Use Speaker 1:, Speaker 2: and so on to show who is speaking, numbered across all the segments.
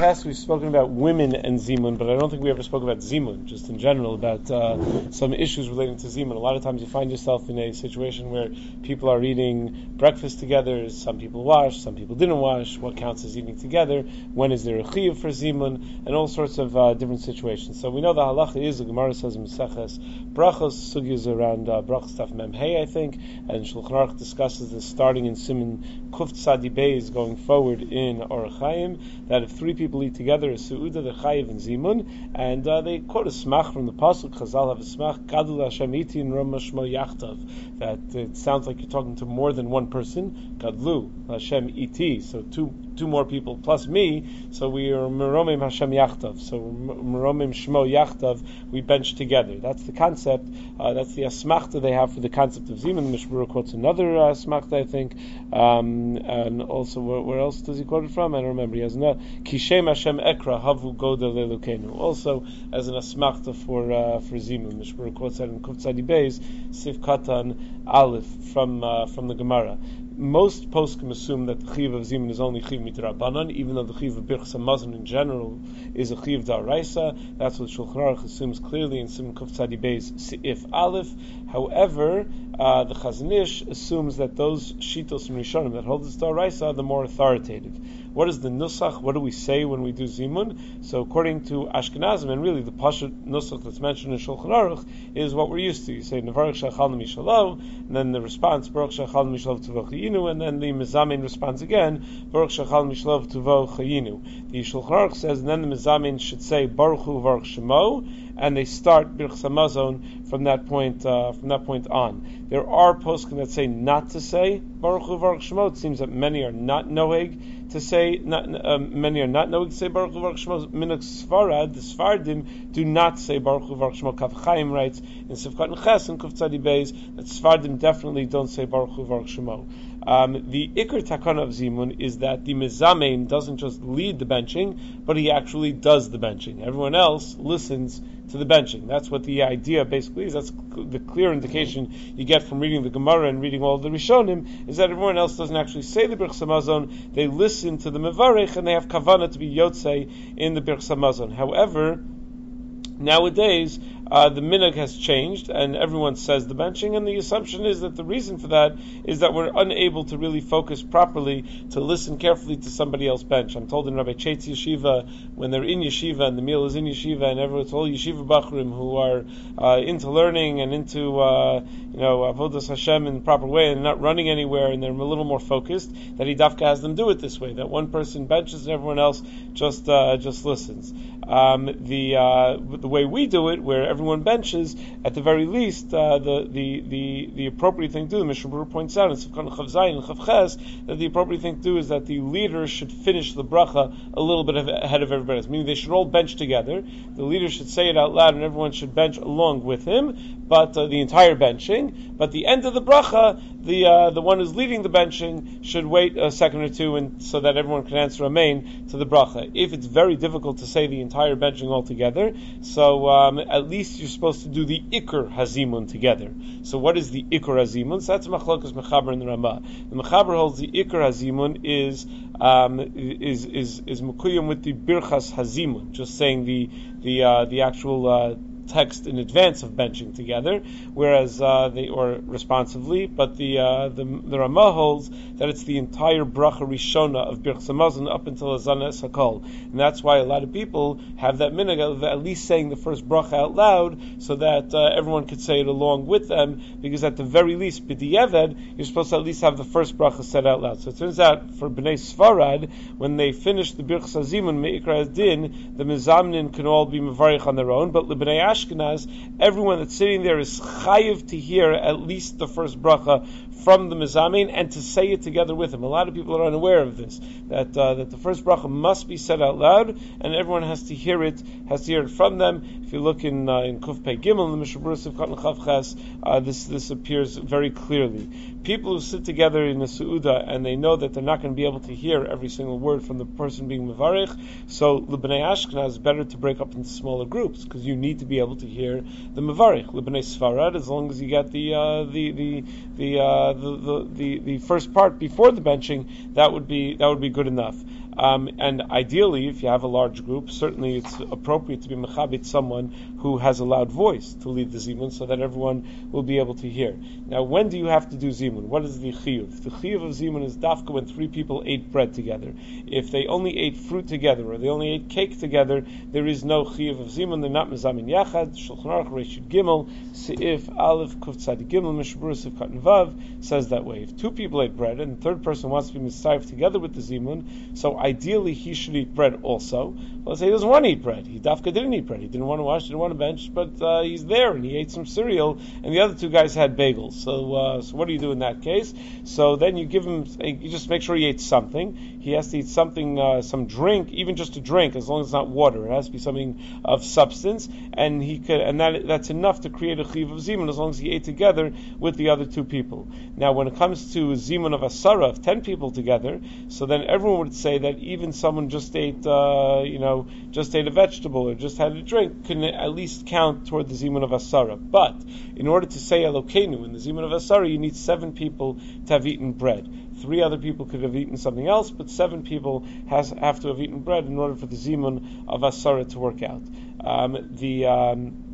Speaker 1: past we've spoken about women and zimun, but I don't think we ever spoke about zimun, just in general, about uh, some issues relating to zimun. A lot of times you find yourself in a situation where people are eating breakfast together, some people wash, some people didn't wash, what counts as eating together, when is there a chiyuv for zimun, and all sorts of uh, different situations. So we know the halacha is, the Gemara says in Meseches, brachos, sugyas around uh, brachos stuff memhei, I think, and Shulchan Aruch discusses this starting in Simon Kuf Tzadi Beis going forward in Orachayim, that if three people eat together, a Su'uda, the Chayiv, and Zimun, and uh, they quote a smach from the Pasuk, Chazal have a smach, Gadul Hashem Itin Ramashmo Yachtav, that it sounds like you're talking to more than one person, Gadlu Hashem Iti, so two two more people plus me, so we are Meromim Hashem Yachtav, so Meromim Shmo Yachtav, we bench together. That's the concept, uh, that's the asmachta they have for the concept of Zimun. The Mishmur quotes another uh, asmachta, I think, um, and also where, where, else does he quote it from? I don't remember. He has no Kishem Hashem Ekra Havu Goda Lelukenu. Also as an asmachta for uh, for Zimun. Mishmur quotes that in Kuftzadi Beis, Sif Katan Aleph from uh, from the Gemara most poskim assume that the chiv of zimun is only chiv mitrabanan, even though the chiv of birchas hamazon in general is a chiv da'araisa. That's what Shulchan Aruch assumes clearly in Simon Kuf Tzadi Beis Seif Aleph. However, uh, the Chazon Ish assumes that those shitos and rishonim that hold this da'araisa are the more authoritative. What is the nusach? What do we say when we do zimun? So according to Ashkenazim, and really the pashut nusach that's mentioned in Shulchan Aruch is what we're used to. You say nevarich shachal mishalo, and then the response baruch shachal mishlav tuvo and then the mizamin responds again baruch shachal mishlav tuvo chayinu. The Shulchan says, and then the mizamin should say baruch hu baruch shemo, and they start Birchas Hamazon from that point uh, from that point on. There are poskim that say not to say Baruch Hu Baruch Shemo. It seems that many are not noeg to say not, um, many are not noeg to say Baruch Hu Baruch Shemo. Minuk Sfarad, the Sfardim do not say Baruch Hu Baruch Shemo. Kav Chaim writes in Sivkat and Ches and Kuf Tzadi Beis that Sfardim definitely don't say Baruch Hu Baruch Shemo. Um, the Iker Takana of Zimun is that the Mizamein doesn't just lead the benching, but he actually does the benching. Everyone else listens to the benching. That's what the idea basically is. That's the clear indication you get from reading the Gemara and reading all the Rishonim is that everyone else doesn't actually say the Birchas Hamazon. They listen to the Mevarech and they have kavana to be Yotzei in the Birchas Hamazon. However, nowadays uh, the minhag has changed, and everyone says the benching, and the assumption is that the reason for that is that we're unable to really focus properly to listen carefully to somebody else bench. I'm told in Rabbi Chait's yeshiva when they're in yeshiva and the meal is in yeshiva, and everyone's all yeshiva bachrim who are uh, into learning and into uh, you know avodas Hashem in the proper way and not running anywhere, and they're a little more focused. That he dafka has them do it this way. That one person benches and everyone else just uh, just listens. Um, the uh, the way we do it, where everyone benches, at the very least, uh, the, the, the, the appropriate thing to do, the Mishnah points out in Sivkan Chav Zayin and Chav that the appropriate thing to do is that the leader should finish the bracha a little bit ahead of everybody else. Meaning they should all bench together. The leader should say it out loud, and everyone should bench along with him. But uh, the entire benching. But the end of the bracha, the uh, the one who's leading the benching should wait a second or two, and so that everyone can answer amen to the bracha. If it's very difficult to say the entire benching altogether, so um, at least you're supposed to do the ikr hazimun together. So what is the ikr hazimun? So that's machlokas mechaber and the Ramah. The mechaber holds the ikr hazimun is um, is is is with the birchas hazimun, just saying the the uh, the actual. Uh, text in advance of benching together, whereas uh, they or responsively, but the uh, the, the Ramah holds that it's the entire bracha rishona of Birchas Hamazon up until Azana Sakol, and that's why a lot of people have that minhag of at least saying the first bracha out loud, so that uh, everyone could say it along with them, because at the very least, b'di'eved, you're supposed to at least have the first bracha said out loud. So it turns out for Bnei Svarad when they finish the Birchas Hazimun Meikra Din, the Mizamnin can all be mevarich on their own, but Libnei Ashkenaz, everyone that's sitting there is chayiv to hear at least the first bracha from the Mizamin and to say it together with him. A lot of people are unaware of this, that uh, that the first bracha must be said out loud and everyone has to hear it, has to hear it from them. If you look in uh, in Kuf Pei Gimel, in the Mishabur Sivkat Chav Ches, uh, this this appears very clearly. People who sit together in a Su'uda and they know that they're not going to be able to hear every single word from the person being Mevarich, so Libnei Ashkenaz is better to break up into smaller groups because you need to be able to hear the Mevarich. Libnei Sfarad, as long as you get the uh, the the the, uh, the, the, the the first part before the benching, that would be that would be good enough. Um, and ideally, if you have a large group, certainly it's appropriate to be mechabit someone who has a loud voice to lead the zimun, so that everyone will be able to hear. Now, when do you have to do zimun? What is the chiyuv? The chiyuv of zimun is dafka when three people ate bread together. If they only ate fruit together or they only ate cake together, there is no chiyuv of zimun. They're not mezamin yachad. Shulchan Aruch Reshid Gimel Seif Aleph Kuf Tzadi Gimel Mishburus of Katan Vav says that way. If two people ate bread and the third person wants to be mitzayif together with the zimun, so ideally he should eat bread also. let's say he doesn't want to eat bread. He dafka didn't eat bread. He didn't want to wash. Didn't want to bench, but uh, he's there and he ate some cereal, and the other two guys had bagels. So, uh, so what do you do in that case? So then you give him. You just make sure he ate something. He has to eat something, uh, some drink, even just a drink, as long as it's not water. It has to be something of substance, and he could, and that that's enough to create a chiv of zimun as long as he ate together with the other two people. Now, when it comes to zimun of asara of ten people together, so then everyone would say that even someone just ate, uh, you know, just ate a vegetable or just had a drink can at least count toward the zimun of asara. But in order to say Elokeinu in the zimun of asara, you need seven people to have eaten bread. Three other people could have eaten something else, but seven people has, have to have eaten bread in order for the zimun of asara to work out. Um, the um,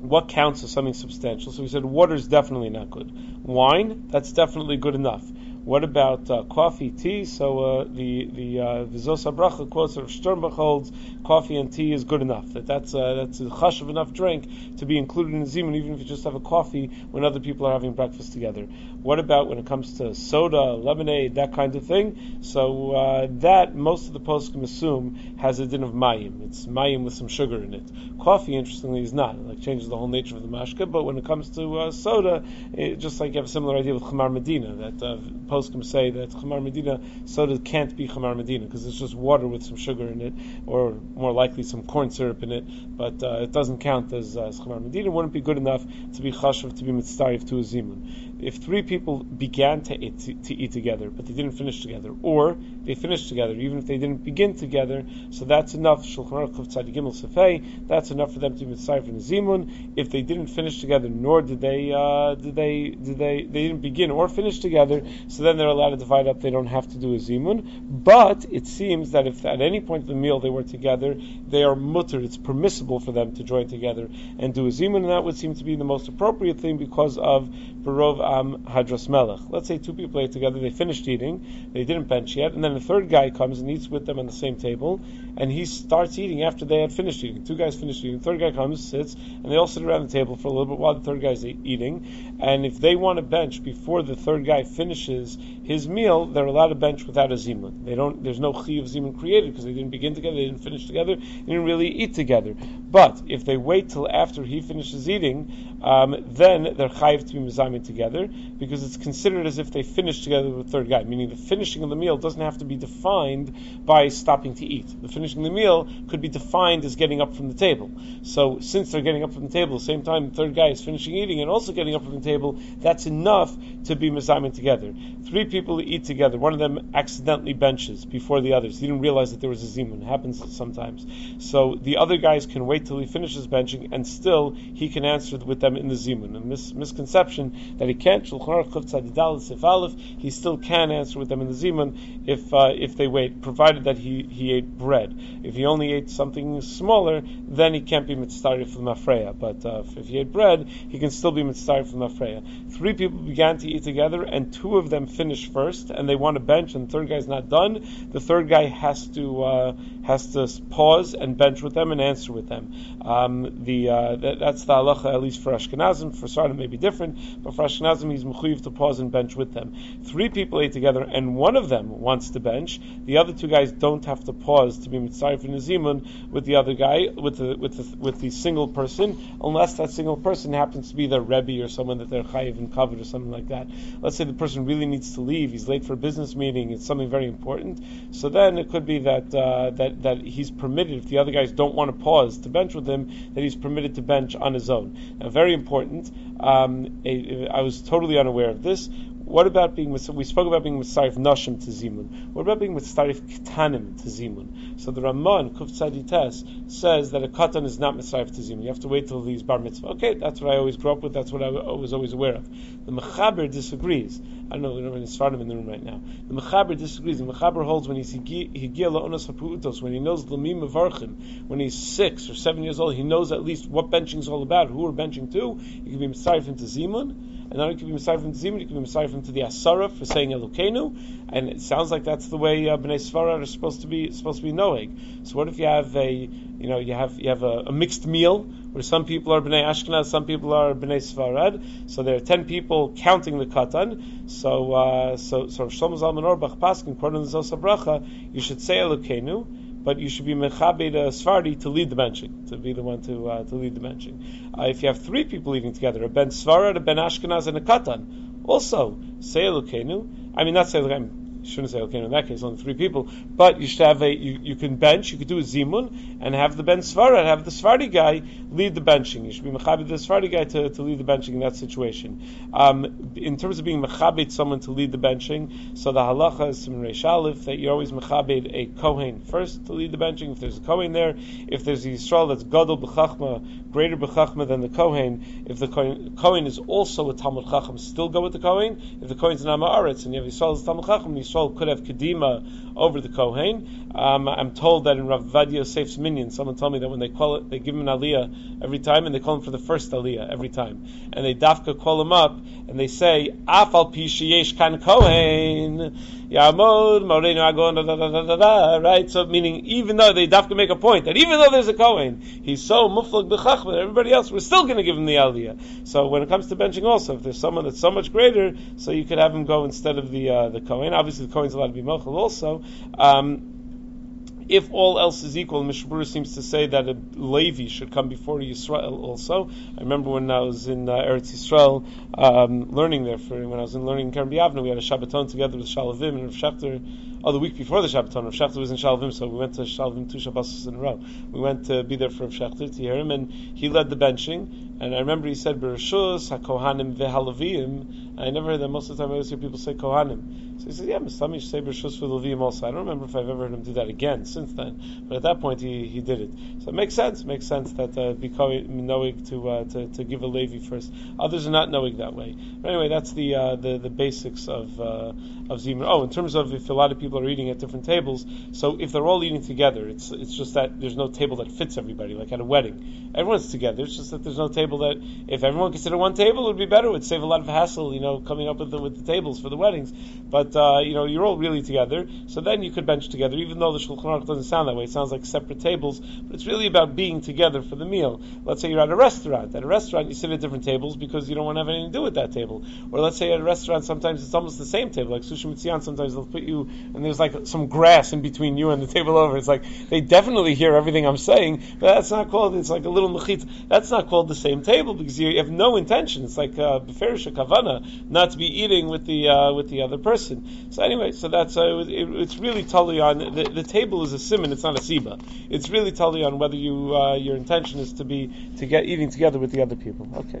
Speaker 1: what counts as something substantial? So we said water is definitely not good. Wine, that's definitely good enough. What about uh, coffee, tea? So uh, the the uh, Vizos Bracha quotes of Sternbach holds coffee and tea is good enough. That that's uh, that's a hush of enough drink to be included in the zimun, even if you just have a coffee when other people are having breakfast together. What about when it comes to soda, lemonade, that kind of thing? So uh, that most of the poskim assume has a din of mayim. It's mayim with some sugar in it. Coffee, interestingly, is not. It like changes the whole nature of the mashka. But when it comes to uh, soda, it, just like you have a similar idea with chamar medina that uh, poskim say that Chamar Medina soda can't be Chamar Medina because it's just water with some sugar in it, or more likely some corn syrup in it, but uh, it doesn't count as, uh, as Chamar Medina. Wouldn't be good enough to be chashav to be mitzdarif to a zimun if three people began to eat, to, to eat, together, but they didn't finish together, or they finished together, even if they didn't begin together, so that's enough. Shulchan Aruch Gimel That's enough for them to be mitzvah in zimun. If they didn't finish together, nor did they uh, did they did they they didn't begin or finish together, so then they're allowed to divide up. They don't have to do a zimun. But it seems that if at any point of the meal they were together, they are mutter. It's permissible for them to join together and do a zimun, and that would seem to be the most appropriate thing because of barov am hadras melech. Let's say two people ate together, they finished eating, they didn't bench yet, and then the third guy comes and eats with them on the same table, and he starts eating after they had finished eating. Two guys finished eating, the third guy comes, sits, and they all sit around the table for a little bit while the third guy's eating. And if they want to bench before the third guy finishes his meal, they're allowed to bench without a zimun. They don't. There's no chi of zimun created because they didn't begin together, they didn't finish together, they didn't really eat together. But if they wait till after he finishes eating, um, then they're chayiv to be mizamin together because it's considered as if they finished together with the third guy, meaning the finishing of the meal doesn't have to be defined by stopping to eat. The finishing of the meal could be defined as getting up from the table. So since they're getting up from the table, the same time the third guy is finishing eating and also getting up from the table, that's enough to be mizamin together. Three people eat together. One of them accidentally benches before the others. He didn't realize that there was a zimun. It happens sometimes. So the other guys can wait till he finishes benching and still he can answer with them in the zimun. A mis- misconception that he can't. He still can answer with them in the zimun if uh, if they wait, provided that he, he ate bread. If he only ate something smaller, then he can't be mitzvah from mafreya. But uh, if he ate bread, he can still be mitzvah from mafreya. Three people began to eat together, and two of them finished first, and they want a bench, and the third guy's not done. The third guy has to uh, has to pause and bench with them and answer with them. Um, the uh, that, that's the halacha at least for Ashkenazim. For Sardim may be different, but for Ashkenazim he's mechuyev to pause and bench with them. Three people ate together, and one of them wants to bench. The other two guys don't have to pause to be mitzvah for nezimun with the other guy, with the with the with the single person, unless that single person happens to be their rebbe or someone that they're chayiv and covered or something like that. Let's say the person really needs to leave; he's late for a business meeting. It's something very important. So then it could be that uh, that that he's permitted if the other guys don't want to pause to bench with him, that he's permitted to bench on his own. Now, very important. Um, I was totally unaware of this. What about being we spoke about being mitzarif nashim to zimun? What about being mitzarif ketanim to zimun? So the Ramon Kuf Tzadites says that a katan is not mitzarif to zimun. You have to wait till these bar mitzvah. Okay, that's what I always grew up with. That's what I was always aware of. The mechaber disagrees. I don't know. We don't have any in the room right now. The mechaber disagrees. The mechaber holds when he's higia la'onas hapuutos when he knows lamim avarchim when he's six or seven years old. He knows at least what benching is all about. Who are benching to? He can be mitzarif into zimun and then you can be Messiah from Zimun, you can be Messiah from to the Asara for saying Elokenu, and it sounds like that's the way uh, Bnei Svarad are supposed to be supposed to be knowing. So what if you have a you know you have you have a, a mixed meal where some people are Bnei Ashkenaz, some people are Bnei Svarad, so there are ten people counting the katan. So uh, so so Shlomo Zalman Auerbach Paskin, according to the Zosa Bracha, you should say Elokenu but you should be mechabed a Svardi to lead the benching, to be the one to uh, to lead the benching. Uh, if you have three people eating together, a ben Svarad, a ben Ashkenaz, and a Katan, also say Elokenu. I mean, not say shouldn't say okay in that case only three people, but you should have a you, you can bench, you could do a zimun and have the ben svara, have the svardi guy lead the benching. You should be mechabit the svardi guy to, to lead the benching in that situation. Um, in terms of being mechabit someone to lead the benching, so the halacha is some Aleph that you're always mechabit a kohen first to lead the benching. If there's a kohen there, if there's a yisrael that's gadol b'chachma, greater b'chachma than the kohen, if the kohen, kohen is also a talmud chacham, still go with the kohen. If the kohen's an amaretz and you have yisrael as talmud chacham, yisrael Yisrael could have Kedima over the Kohen. Um, I'm told that in Rav Ovadia Yosef's minyan, someone told me that when they call it, they give him an aliyah every time, and they call him for the first aliyah every time. And they dafka call him up, and they say, Afal Pishiyesh Kan Kohen, Yamod, Moreinu Agon, da da da da da, right? So, meaning, even though they dafka make a point, that even though there's a Kohen, he's so muflag b'chachma, everybody else, we're still going to give him the aliyah. So, when it comes to benching also, if there's someone that's so much greater, so you could have him go instead of the, uh, the Kohen. Obviously, the Kohen's allowed to be mochel also. Um, if all else is equal, Mishmur seems to say that a Levi should come before Yisrael also. I remember when I was in uh, Eretz Yisrael um, learning there, for when I was in learning in B'Yavna, we had a Shabbaton together with Shaalvim and Rav Schachter. Oh, the week before the Shabbaton, Rav Schachter was in Shaalvim, so we went to Shaalvim two Shabbos in a row. We went to be there for Rav Schachter to hear him, and he led the benching. And I remember he said, Bereshus, HaKohanim Vehalavim. I never heard that most of the time I always hear people say Kohanim. So he said, yeah, Mustami should say Bereshus for Levim also. I don't remember if I've ever heard him do that again since then. But at that point, he, he did it. So it makes sense. It makes sense that uh, knowing to, uh, to to give a Levi first. Others are not knowing that way. But anyway, that's the uh, the, the basics of uh, of Zimun. Oh, in terms of if a lot of people are eating at different tables, so if they're all eating together, it's it's just that there's no table that fits everybody, like at a wedding. Everyone's together. It's just that there's no table that if everyone could sit at one table, it would be better. It would save a lot of hassle, you know, coming up with the, with the tables for the weddings. But uh, you know, you're all really together, so then you could bench together, even though the Shulchan Aruch doesn't sound that way. It sounds like separate tables, but it's really about being together for the meal. Let's say you're at a restaurant. At a restaurant, you sit at different tables because you don't want to have anything to do with that table. Or let's say at a restaurant, sometimes it's almost the same table. Like Sushi Mitzian, sometimes they'll put you, and there's like some grass in between you and the table over. It's like, they definitely hear everything I'm saying, but that's not called, it's like a little mechit. That's not called the same table because you have no intention. It's like, uh, beferish kavana, not to be eating with the, uh, with the other person. So anyway, so that's, uh, it, it's really totally on, the, the table is a simon, it's not a siba. It's really totally on whether you, uh, your intention is to be, to get eating together with the other people. Okay.